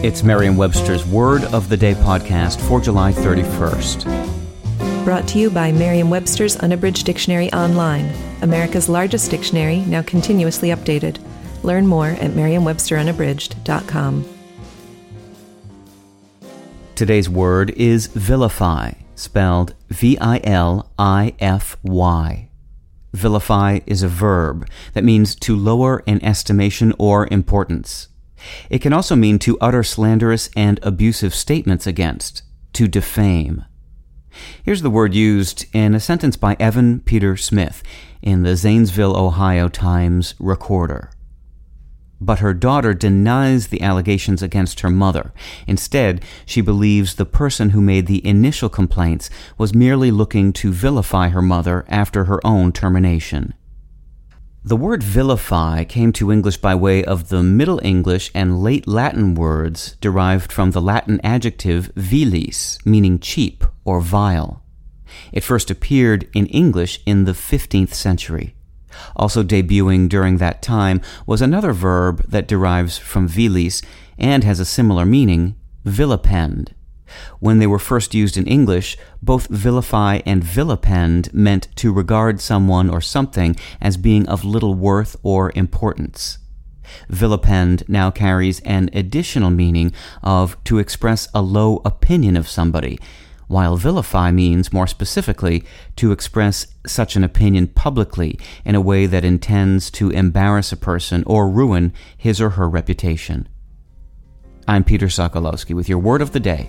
It's Merriam Webster's Word of the Day podcast for July 31st. Brought to you by Merriam Webster's Unabridged Dictionary Online, America's largest dictionary, now continuously updated. Learn more at merriam-websterunabridged.com. Today's word is vilify, spelled V I L I F Y. Vilify is a verb that means to lower in estimation or importance. It can also mean to utter slanderous and abusive statements against, to defame. Here's the word used in a sentence by Evan Peter Smith in the Zanesville, Ohio Times Recorder. But her daughter denies the allegations against her mother. Instead, she believes the person who made the initial complaints was merely looking to vilify her mother after her own termination. The word vilify came to English by way of the Middle English and late Latin words derived from the Latin adjective vilis, meaning cheap or vile. It first appeared in English in the 15th century. Also debuting during that time was another verb that derives from vilis and has a similar meaning, vilipend. When they were first used in English, both vilify and vilipend meant to regard someone or something as being of little worth or importance. Vilipend now carries an additional meaning of to express a low opinion of somebody, while vilify means more specifically to express such an opinion publicly in a way that intends to embarrass a person or ruin his or her reputation. I'm Peter Sokolowski with your word of the day.